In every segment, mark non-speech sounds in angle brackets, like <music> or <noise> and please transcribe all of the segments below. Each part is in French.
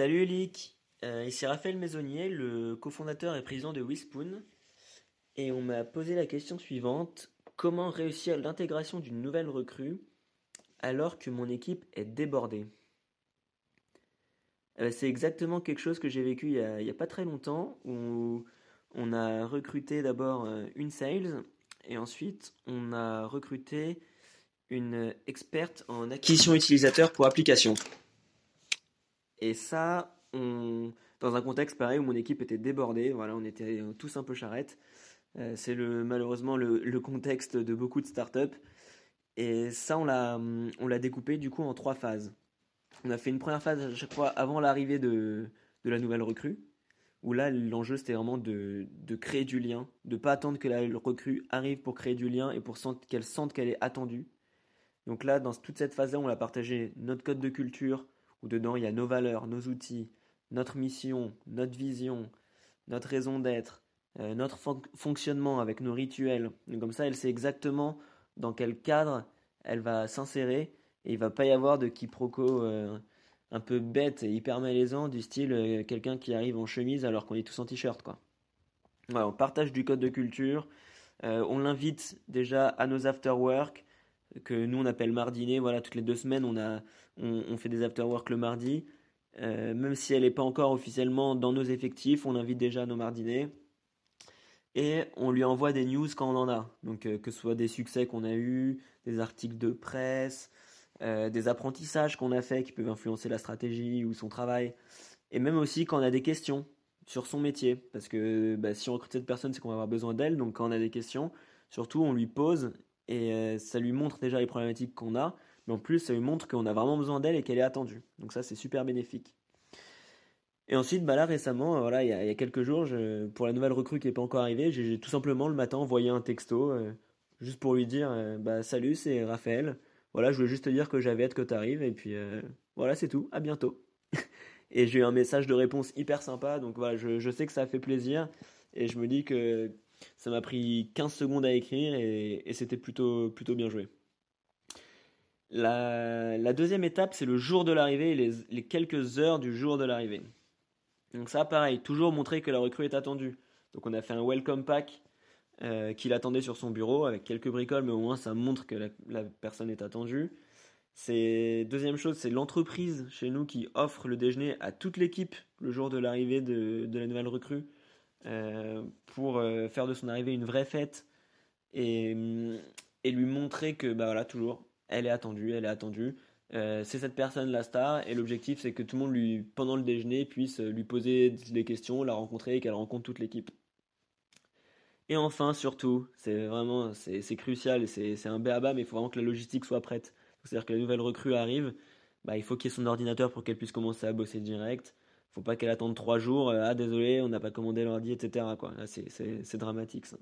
Salut Elic, Euh, ici Raphaël Maisonnier, le cofondateur et président de Wispoon, et on m'a posé la question suivante, comment réussir l'intégration d'une nouvelle recrue alors que mon équipe est débordée? Euh, c'est exactement quelque chose que j'ai vécu il y a, a pas très longtemps, où on a recruté d'abord euh, une sales, et ensuite on a recruté une experte en acquisition utilisateur pour application. Et ça, dans un contexte pareil où mon équipe était débordée, voilà, on était tous un peu charrette. Euh, c'est le, malheureusement le, contexte de beaucoup de startups. Et ça, on l'a, on l'a découpé du coup en trois phases. On a fait une première phase à chaque fois avant l'arrivée de, de la nouvelle recrue, où là, l'enjeu c'était vraiment de, de créer du lien, de pas attendre que la recrue arrive pour créer du lien et pour qu'elle sente qu'elle est attendue. Donc là, dans toute cette phase-là, on a partagé notre code de culture, où dedans il y a nos valeurs, nos outils, notre mission, notre vision, notre raison d'être, euh, notre fon- fonctionnement avec nos rituels. Donc comme ça, elle sait exactement dans quel cadre elle va s'insérer et il va pas y avoir de quiproquo euh, un peu bête et hyper malaisant du style euh, quelqu'un qui arrive en chemise alors qu'on est tous en t-shirt quoi. On partage du code de culture, on l'invite déjà à nos after-work que nous on appelle mardiné. Voilà, toutes les deux semaines on a on, fait des after-work le mardi. Euh, même si elle n'est pas encore officiellement dans nos effectifs, on l'invite déjà à nos mardinés et on lui envoie des news quand on en a. Donc euh, que ce soit des succès qu'on a eus, des articles de presse, euh, des apprentissages qu'on a fait qui peuvent influencer la stratégie ou son travail, et même aussi quand on a des questions sur son métier, parce que bah, si on recrute cette personne, c'est qu'on va avoir besoin d'elle, donc quand on a des questions, surtout on lui pose, et euh, ça lui montre déjà les problématiques qu'on a, mais en plus ça lui montre qu'on a vraiment besoin d'elle et qu'elle est attendue. Donc ça c'est super bénéfique. Et ensuite, bah là récemment, euh, voilà, il y a, quelques jours, pour la nouvelle recrue qui n'est pas encore arrivée, j'ai tout simplement le matin envoyé un texto euh, juste pour lui dire bah salut, c'est Raphaël. Voilà, je voulais juste te dire que j'avais hâte que tu arrives et puis voilà, c'est tout. À bientôt. <laughs> Et j'ai eu un message de réponse hyper sympa, donc voilà, je, je sais que ça fait plaisir et je me dis que ça m'a pris 15 secondes à écrire et, c'était plutôt plutôt bien joué. La, deuxième étape, c'est le jour de l'arrivée les, quelques heures du jour de l'arrivée. Donc ça, pareil, toujours montrer que la recrue est attendue. Donc on a fait un welcome pack euh, qu'il attendait sur son bureau avec quelques bricoles, mais au moins ça montre que la, personne est attendue. Deuxième chose, c'est l'entreprise chez nous qui offre le déjeuner à toute l'équipe le jour de l'arrivée de, la nouvelle recrue pour euh, faire de son arrivée une vraie fête et, hum, et lui montrer que bah voilà toujours elle est attendue, elle est attendue. Euh, c'est cette personne la star et l'objectif c'est que tout le monde lui pendant le déjeuner puisse euh, lui poser des questions, la rencontrer et qu'elle rencontre toute l'équipe. Et enfin surtout, c'est vraiment c'est crucial c'est un béaba mais il faut vraiment que la logistique soit prête. C'est-à-dire que la nouvelle recrue arrive, bah, il faut qu'il y ait son ordinateur pour qu'elle puisse commencer à bosser direct. Faut pas qu'elle attende trois jours. euh, ah désolé, on n'a pas commandé l'ordi, etc. Là, c'est dramatique ça.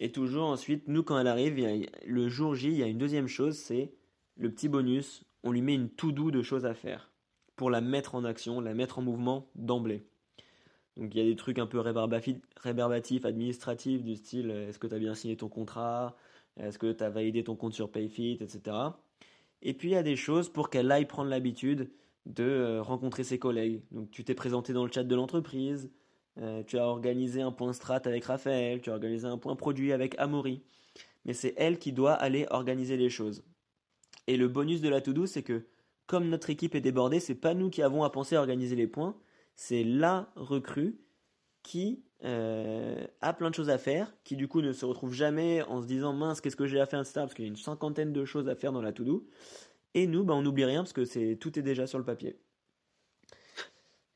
Et toujours ensuite, nous quand elle arrive, le jour J, il y a une deuxième chose, c'est le petit bonus. On lui met une to-do de choses à faire pour la mettre en action, la mettre en mouvement d'emblée. Donc il y a des trucs un peu rébarbatifs, administratifs, du style euh, est-ce que tu as bien signé ton contrat, est-ce que tu as validé ton compte sur Payfit, etc. Et puis il y a des choses pour qu'elle aille prendre l'habitude de euh, rencontrer ses collègues. Donc tu t'es présenté dans le chat de l'entreprise, euh, tu as organisé un point strat avec Raphaël, tu as organisé un point produit avec Amaury. Mais c'est elle qui doit aller organiser les choses. Et le bonus de la to-do, c'est que comme notre équipe est débordée, c'est pas nous qui avons à penser à organiser les points, c'est la recrue qui euh, a plein de choses à faire, qui du coup ne se retrouve jamais en se disant mince, qu'est-ce que j'ai à faire, etc. Parce qu'il y a une cinquantaine de choses à faire dans la to-do. Et nous, bah, on n'oublie rien parce que c'est tout est déjà sur le papier.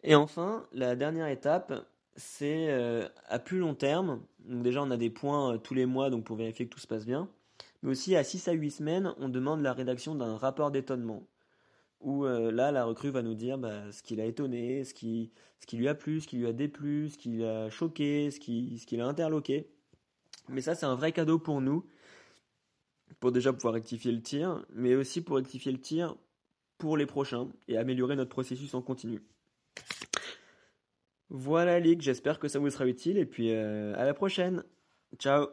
Et enfin, la dernière étape, c'est euh, à plus long terme. Donc déjà, on a des points euh, tous les mois donc pour vérifier que tout se passe bien. Mais aussi à 6 à 8 semaines, on demande la rédaction d'un rapport d'étonnement. Où euh, là, la recrue va nous dire bah, ce qui l'a étonné, ce qui, ce qui lui a plu, ce qui lui a déplu, ce qui l'a choqué, ce qui, ce qui l'a interloqué. Mais ça, c'est un vrai cadeau pour nous, pour déjà pouvoir rectifier le tir, mais aussi pour rectifier le tir pour les prochains et améliorer notre processus en continu. Voilà, Lick, j'espère que ça vous sera utile et puis euh, à la prochaine. Ciao